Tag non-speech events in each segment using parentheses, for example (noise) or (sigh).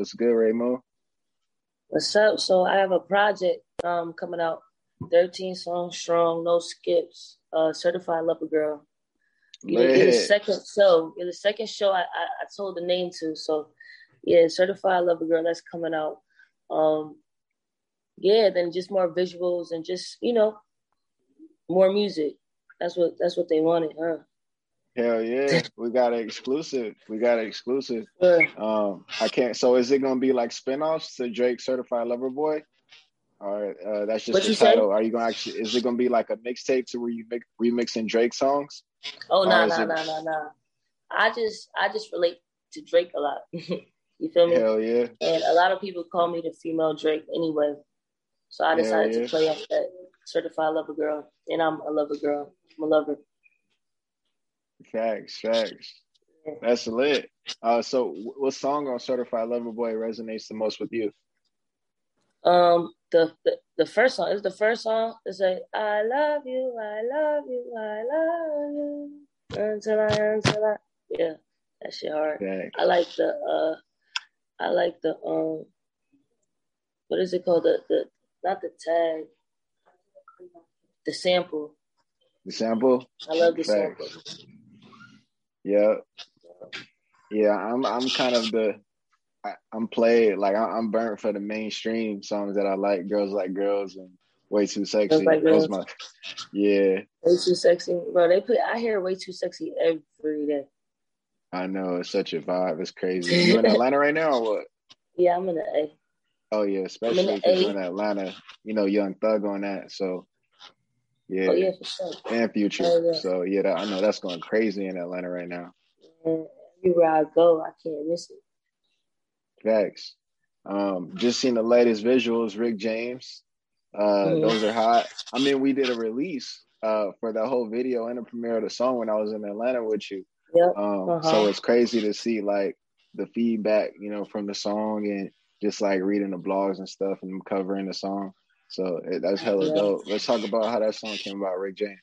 What's good, Raymo? What's up? So I have a project um coming out, 13 songs strong, no skips, uh certified lover girl. Yeah, the second show. In the second show I, I, I told the name to. So yeah, certified lover girl that's coming out. Um yeah, then just more visuals and just, you know, more music. That's what that's what they wanted, huh? Hell yeah, we got an exclusive. We got an exclusive. Um, I can't. So is it gonna be like spinoffs to Drake Certified Lover Boy? Or uh, that's just what the title. Say? Are you gonna actually? Is it gonna be like a mixtape to where you make remixing Drake songs? Oh no no no no no! I just I just relate to Drake a lot. (laughs) you feel me? Hell yeah! And a lot of people call me the female Drake anyway, so I decided yeah. to play off that certified lover girl, and I'm a lover girl. I'm a lover. Facts, facts. That's lit. Uh, so, what song on Certified Lover Boy resonates the most with you? Um, the the, the first song is the first song. It's like I love you, I love you, I love you until I until I yeah, that shit hard. Thanks. I like the uh, I like the um, what is it called? The the not the tag, the sample. The sample. I love the Facts. sample. Yeah, yeah. I'm I'm kind of the I, am played like I, am burnt for the mainstream songs that I like. Girls like girls and way too sexy. Like Those my yeah. Way too sexy, bro. They put I hear way too sexy every day. I know it's such a vibe. It's crazy. You in (laughs) Atlanta right now or what? Yeah, I'm in the A. Oh yeah, especially because you're in Atlanta. You know, Young Thug on that. So yeah, oh, yeah, for sure. And Future. Oh, yeah. So yeah, that, I know that's going crazy in Atlanta right now. And everywhere I go, I can't miss it. Facts. Um, just seen the latest visuals, Rick James. Uh, mm-hmm. Those are hot. I mean, we did a release uh, for the whole video and the premiere of the song when I was in Atlanta with you. Yep. Um, uh-huh. So it's crazy to see like the feedback, you know, from the song and just like reading the blogs and stuff and covering the song. So that's hella yeah. dope. Let's talk about how that song came about, Rick James.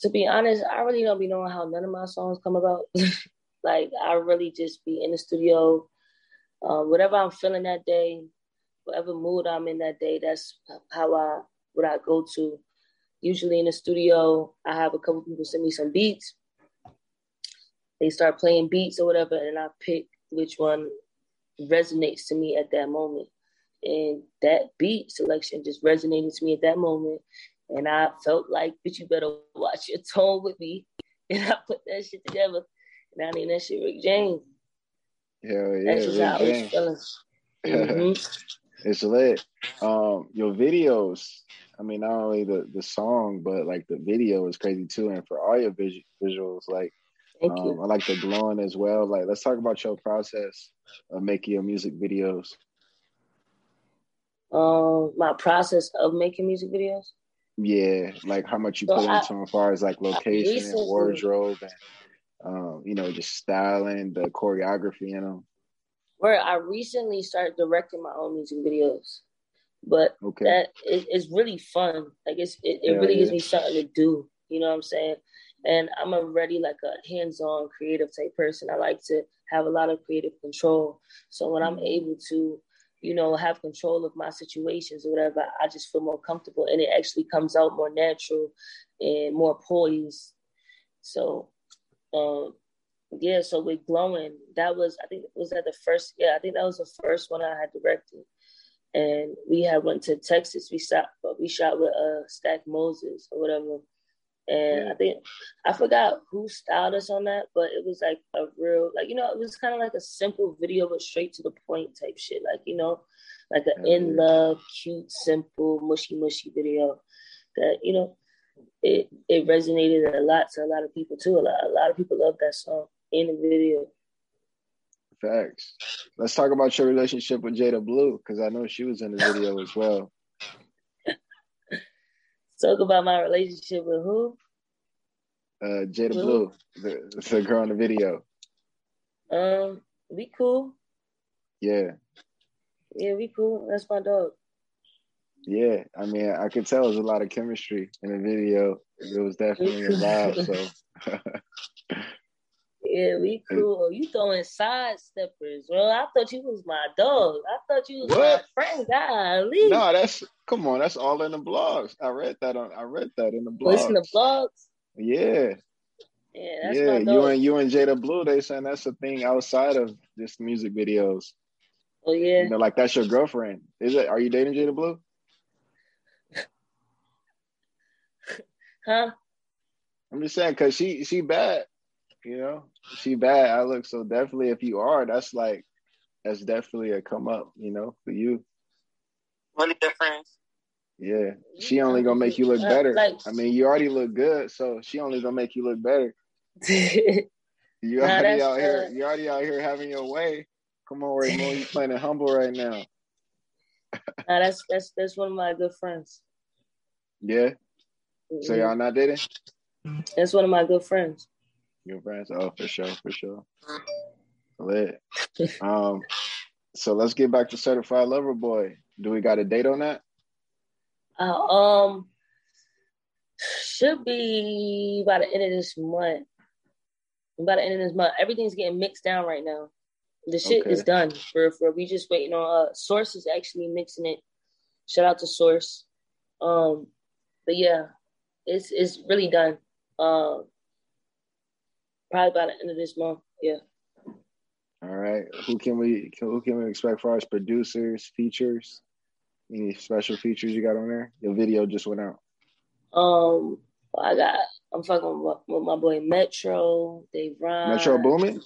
To be honest, I really don't be knowing how none of my songs come about. (laughs) like I really just be in the studio, um, whatever I'm feeling that day, whatever mood I'm in that day. That's how I what I go to. Usually in the studio, I have a couple people send me some beats. They start playing beats or whatever, and I pick which one resonates to me at that moment. And that beat selection just resonated to me at that moment. And I felt like, bitch, you better watch your tone with me. (laughs) And I put that shit together. And I mean, that shit Rick James. Hell yeah, That's just Rick how James. I was feeling. (laughs) Mm-hmm. it's lit. Um, your videos, I mean, not only the, the song, but like the video is crazy too. And for all your vis- visuals, like, um, I like the glowing as well. Like, let's talk about your process of making your music videos um my process of making music videos? Yeah, like how much you so put I, into as far as like location recently, and wardrobe and um, you know, just styling, the choreography in them. Where I recently started directing my own music videos, but okay. that it, it's really fun. Like it's it, it really yeah. gives me something to do. You know what I'm saying? And I'm already like a hands-on creative type person. I like to have a lot of creative control. So when I'm mm-hmm. able to you know, have control of my situations or whatever, I just feel more comfortable and it actually comes out more natural and more poised. So, um, yeah, so with glowing, that was I think was that the first yeah, I think that was the first one I had directed. And we had went to Texas. We shot but we shot with uh Stack Moses or whatever. And I think I forgot who styled us on that, but it was like a real, like you know, it was kind of like a simple video, but straight to the point type shit. Like you know, like an in love, cute, simple, mushy mushy video that you know, it it resonated a lot to a lot of people too. A lot a lot of people love that song in the video. Facts. Let's talk about your relationship with Jada Blue because I know she was in the video as well. Talk about my relationship with who? Uh, Jada Blue, the, the girl in the video. Um, we cool. Yeah. Yeah, we cool. That's my dog. Yeah, I mean, I could tell there's a lot of chemistry in the video. It was (laughs) definitely a vibe. So. (laughs) Yeah, we cool. You throwing side steppers, bro. I thought you was my dog. I thought you was what? my friend. Golly. No, that's come on. That's all in the blogs. I read that on. I read that in the oh, blogs. Listen to blogs. Yeah. Yeah, yeah. You and you and Jada Blue, they saying that's a thing outside of just music videos. Oh yeah. You know, like that's your girlfriend. Is it? Are you dating Jada Blue? (laughs) huh? I'm just saying because she she bad. You know, she bad. I look so definitely. If you are, that's like that's definitely a come up. You know, for you. Really different. Yeah, she only gonna make you look better. I mean, you already look good, so she only gonna make you look better. (laughs) you already out here. You already out here having your way. Come on, Ray Moon, you (laughs) playing it humble right now. nah, that's that's that's one of my good friends. Yeah. Mm-hmm. So y'all not dating? That's one of my good friends. Good friends? Oh, for sure, for sure. Lit. um, so let's get back to Certified Lover Boy. Do we got a date on that? Uh, um, should be by the end of this month. By the end of this month, everything's getting mixed down right now. The shit okay. is done. For for we just waiting on uh Source is actually mixing it. Shout out to Source. Um, but yeah, it's it's really done. Um, probably by the end of this month. Yeah. All right. Who can we who can we expect for us producers, features? Any special features you got on there? Your video just went out. Um, I got. I'm fucking with my boy Metro, Dave Ryan. Metro Boomin.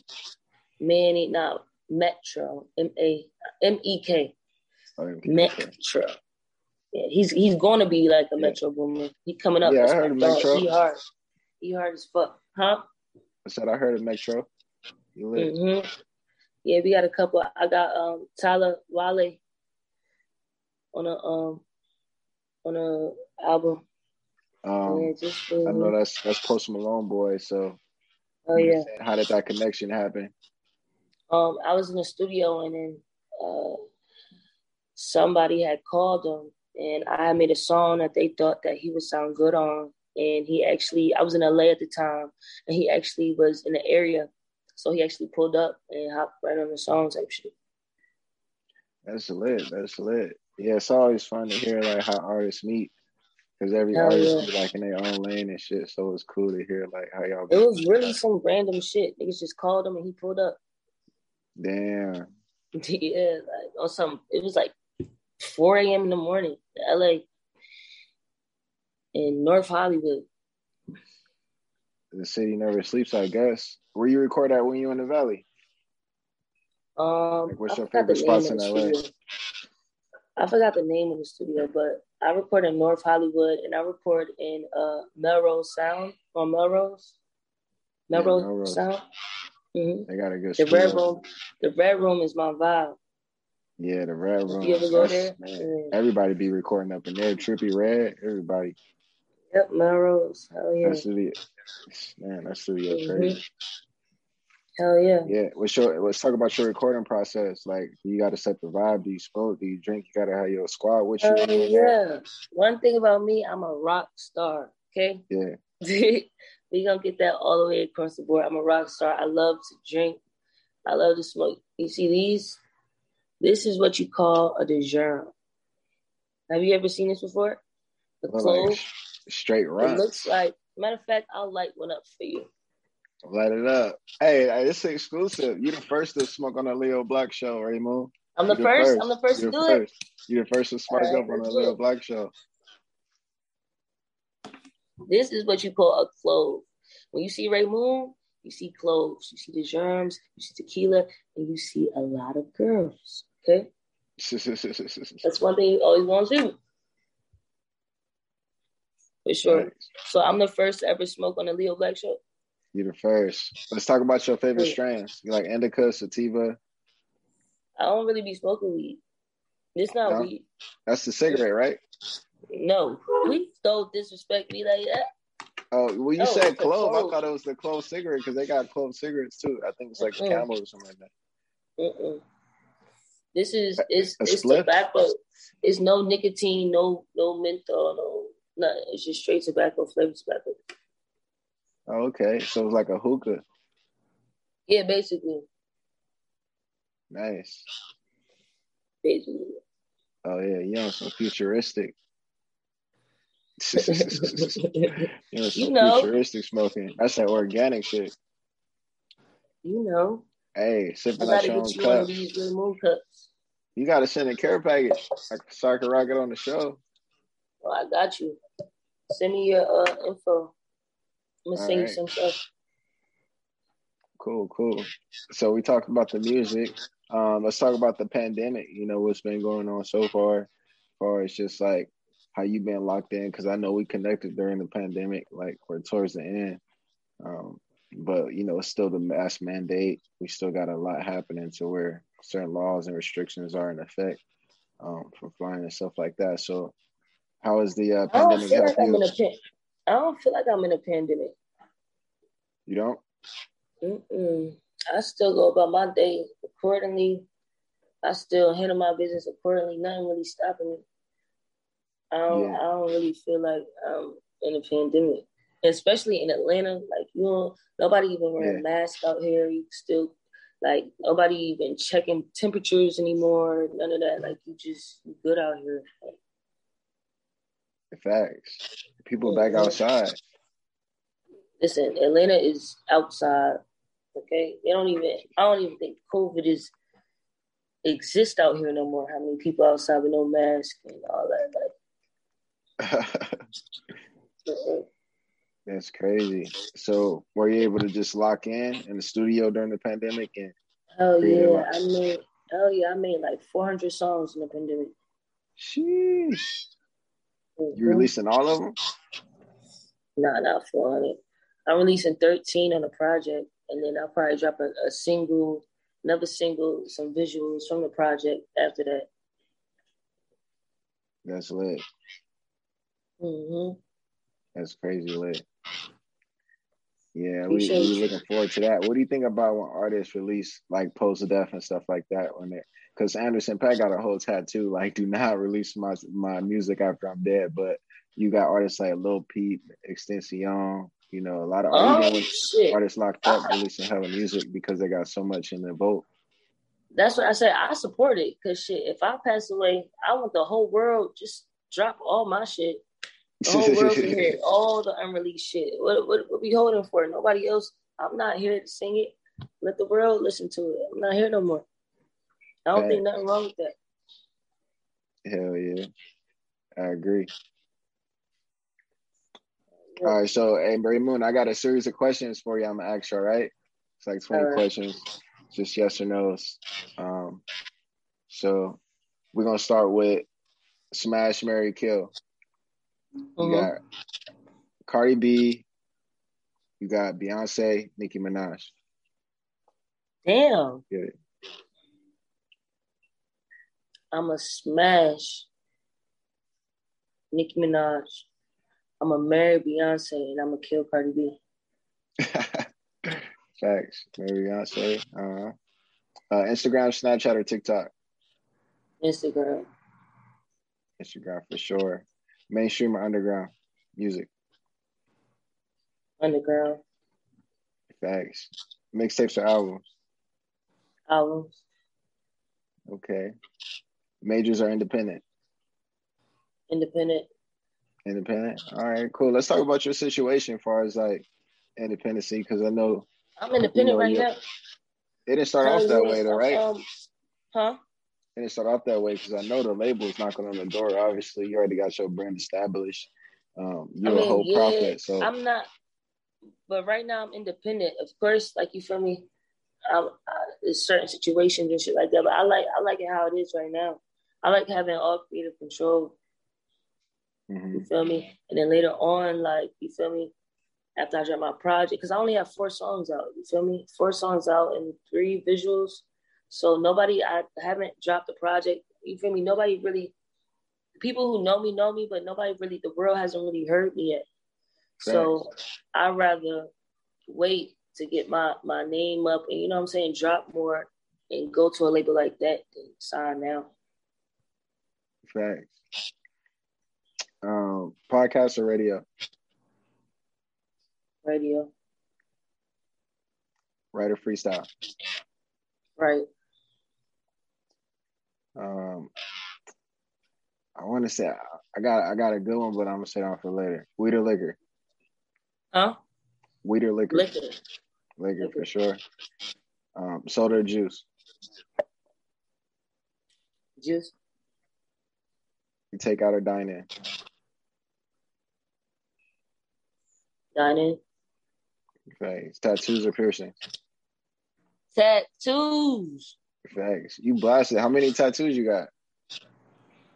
Manny, not Metro. M A M E K. Oh, Metro. Yeah, he's he's going to be like a yeah. Metro Boomin. He coming up. Yeah, I heard Metro. He hard. He hard as fuck, huh? I said I heard of Metro. Mm-hmm. Yeah, we got a couple. I got um Tyla Yaweh on a um on a album. Um, yeah, just, I know that's that's Post Malone boy. So, oh yeah, how did that connection happen? Um, I was in the studio and then uh, somebody had called him, and I made a song that they thought that he would sound good on. And he actually, I was in LA at the time, and he actually was in the area, so he actually pulled up and hopped right on the song type shit. That's lit. That's lit yeah, it's always fun to hear like how artists meet because every Hell artist yeah. like in their own lane and shit. So it's cool to hear like how y'all. It was really some random shit. Niggas just called him and he pulled up. Damn. (laughs) yeah, like on some. It was like 4 a.m. in the morning, L.A. in North Hollywood. The city never sleeps, I guess. Where you record at when you in the valley? Um, like, what's your favorite spots in LA? I forgot the name of the studio, but I record in North Hollywood and I record in uh, Melrose Sound or Melrose. Melrose, yeah, Melrose. Sound. Mm-hmm. They got a good. The studio. red room. The red room is my vibe. Yeah, the red room. You ever go there? Man, everybody be recording up in there. Trippy Red. everybody. Yep, Melrose. Hell yeah. That studio, man, that studio mm-hmm. crazy. Hell yeah. Yeah. Let's show, let's talk about your recording process. Like, you got to set the vibe. Do you smoke? Do you drink? You got to have your squad with you. Uh, yeah. One thing about me, I'm a rock star. Okay. Yeah. (laughs) we gonna get that all the way across the board. I'm a rock star. I love to drink. I love to smoke. You see these? This is what you call a Djarum. Have you ever seen this before? The clove. Straight run. It looks like. Matter of fact, I'll light one up for you. Light it up. Hey, this is exclusive. You're the first to smoke on the Leo Black show, Ray Moon. I'm the first. first. I'm the 1st to do first. it. You're the first to spark right, up on the Leo Black show. This is what you call a clove. When you see Ray Moon, you see cloves, you see the Djarums, you see tequila, and you see a lot of girls. Okay? (laughs) That's one thing you always want to do. For sure. So I'm the first to ever smoke on the Leo Black show. You're the first. Let's talk about your favorite strains. You like indica, sativa? I don't really be smoking weed. It's not no? weed. That's the cigarette, right? No, we don't disrespect me like that. Oh, well, you no, said clove. I thought it was the clove cigarette because they got clove cigarettes too. I think it's like mm Camel or something like that. Mm-mm. This is it's a it's split? tobacco. It's no nicotine, no no menthol, no nothing. It's just straight tobacco, flavored tobacco. Oh, okay, so it's like a hookah. Yeah, basically. Nice. Basically. Oh yeah, you know some futuristic. (laughs) you know, some you know. futuristic smoking. That's that organic shit. You know. Hey, sipping out your own cup. These little moon cups. You got to send a care package I can rock it on the show. Well, I got you. Send me your uh, info. I'm gonna send right. you some stuff. Cool, cool. So we talked about the music. Um, let's talk about the pandemic. You know what's been going on so far, as far as just like how you been locked in. Because I know we connected during the pandemic, like or towards the end. Um, but you know, it's still the mask mandate. We still got a lot happening to where certain laws and restrictions are in effect um, for flying and stuff like that. So, how is the uh, pandemic help like you? Pan- I don't feel like I'm in a pandemic. You don't? Mm-mm. I still go about my day accordingly. I still handle my business accordingly. Nothing really stopping me. I don't. Yeah. I don't really feel like I'm in a pandemic especially in Atlanta. Like you know, nobody even wearing yeah. masks out here. You still like nobody even checking temperatures anymore. None of that. Like you just good out here. Facts. People back outside. Listen, Atlanta is outside. Okay, they don't even. I don't even think COVID is exist out here no more. How many people outside with no mask and all that? Like, (laughs) That's crazy. So, were you able to just lock in in the studio during the pandemic? And oh yeah, I made oh yeah, I made like 400 songs in the pandemic. Sheesh. Mm-hmm. You releasing all of them? Nah, not 400. I'm releasing 13 on the project, and then I'll probably drop a, a single, another single, some visuals from the project after that. That's lit. Mm-hmm. That's crazy lit. Yeah, we we looking forward to that. What do you think about when artists release like post death and stuff like that when they because Anderson .Paak got a whole tattoo like do not (laughs) release my my music after I'm dead. But you got artists like Lil Peep, XXXTentacion, you know, a lot of oh, artists locked up ah. releasing hella music because they got so much in their vote. That's what I said. I support it because shit, if I pass away, I want the whole world just drop all my shit (laughs) the whole world can hear it. All the unreleased shit. What, what, what we holding for? Nobody else. I'm not here to sing it. Let the world listen to it. I'm not here no more. I don't think nothing wrong with that. Hell yeah. I agree. Yeah. All right, so hey Barry Moon, I got a series of questions for you. I'm gonna ask you, all right? It's like 20 right. questions, just yes or no's. Um, so we're gonna start with Smash Mary Kill. You uh-huh. got Cardi B. You got Beyonce, Nicki Minaj. Damn. Yeah. I'm a smash Nicki Minaj. I'm a marry Beyonce and I'm gonna kill Cardi B. (laughs) Facts. Marry Beyonce. Uh-huh. Uh, Instagram, Snapchat, or TikTok? Instagram. Instagram for sure mainstream or underground music? Underground. Thanks. Mixtapes or albums? Albums. Okay. Majors are independent? Independent. Independent. All right, cool. Let's talk about your situation as far as like independency, because I know I'm independent you know, right now. It didn't start off that way though, right? Um, huh? Didn't start off that way because I know the label's knocking on the door. Obviously, you already got your brand established. Um, you're I mean, a whole yeah, prophet. So I'm not, but right now I'm independent. Of course, like you feel me. Um, there's certain situations and shit like that, but I like I like it how it is right now. I like having all creative control. Mm-hmm. You feel me? And then later on, like you feel me, after I drop my project, because I only have four songs out. You feel me? Four songs out and three visuals. So nobody, I haven't dropped the project. You feel me? Nobody really, people who know me know me, but nobody really, the world hasn't really heard me yet. So I'd rather wait to get my my name up and you know what I'm saying, drop more and go to a label like that than sign now. Facts. Um, podcast or radio? Radio. Writer freestyle? Right. Um, I want to say I got I got a good one, but I'm gonna say that for later. Weed or liquor? Huh? Weed or liquor? Liquor. Liquor, liquor. for sure. Um, soda or juice? Juice. You take out or dine in? Dine in. Thanks. Tattoos or piercings? Tattoos. Thanks. You blasted. How many tattoos you got?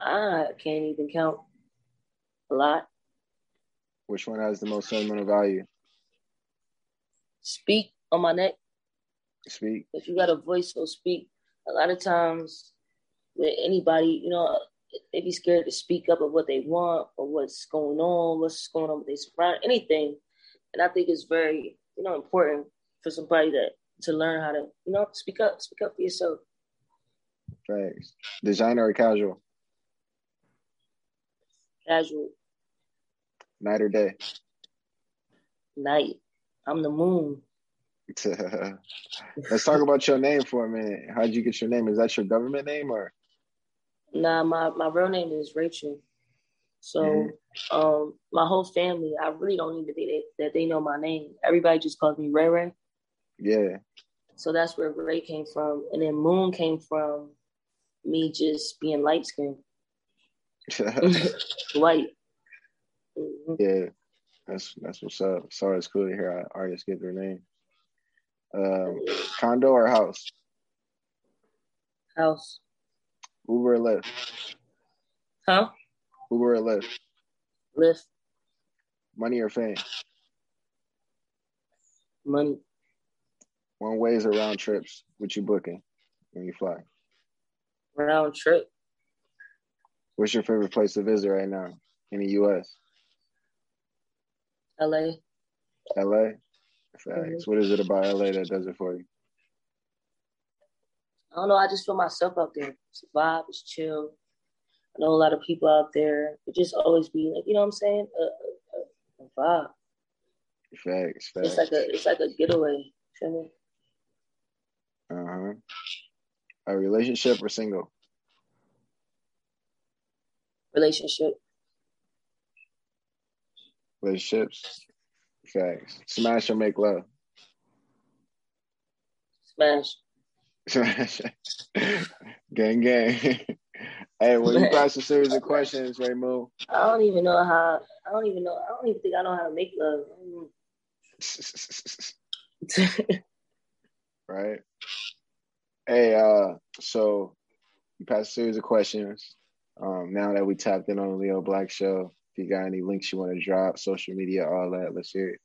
I can't even count. A lot. Which one has the most sentimental value? Speak on my neck. Speak. If you got a voice, so speak. A lot of times, with anybody, you know, they be scared to speak up of what they want or what's going on, what's going on with their surround, anything. And I think it's very, you know, important for somebody that to learn how to, you know, speak up, speak up for yourself. Thanks. Designer or casual? Casual. Night or day? Night. I'm the moon. (laughs) Let's talk about your name for a minute. How'd you get your name? Is that your government name or? Nah, my, my real name is Rachel. So mm-hmm. um, my whole family, I really don't even think they, that they know my name. Everybody just calls me Ray Ray. Yeah. So that's where Ray came from. And then Moon came from me just being light skinned. (laughs) White. Mm-hmm. Yeah. That's that's what's up. Sorry, it's cool to hear artists get their name. Um, condo or house? House. Uber or Lyft? Huh? Uber or Lyft? Lyft. Money or fame? Money. One ways or round trips? What you booking when you fly? Round trip. What's your favorite place to visit right now in the U.S.? L.A. L.A. Facts. Mm-hmm. What is it about LA that does it for you? I don't know. I just feel myself out there. It's a vibe. It's chill. I know a lot of people out there. It just always be like, you know what I'm saying? A, a, a vibe. Facts, facts. It's like a it's like a getaway. Feel me? Uh huh. A relationship or single? Relationship. Relationships. Facts. Smash or make love? Smash. Smash. (laughs) gang, gang. hey, well, you got some series of questions, Ray Moon. I don't even know how. I don't even know. I don't even think I know how to make love. (laughs) right. Hey, uh, so you passed a series of questions. Um, now that we tapped in on the Leo Black Show, if you got any links you want to drop, social media, all that, let's hear it.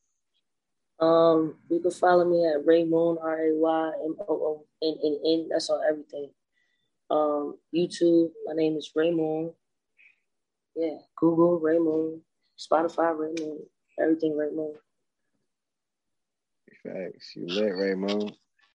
Um, you can follow me at Ray Moon, R A Y M O O N N N. That's on everything. Um, YouTube, my name is Ray Moon. Yeah, Google Ray Moon, Spotify Ray Moon, everything Ray Moon. Facts. You lit Ray Moon.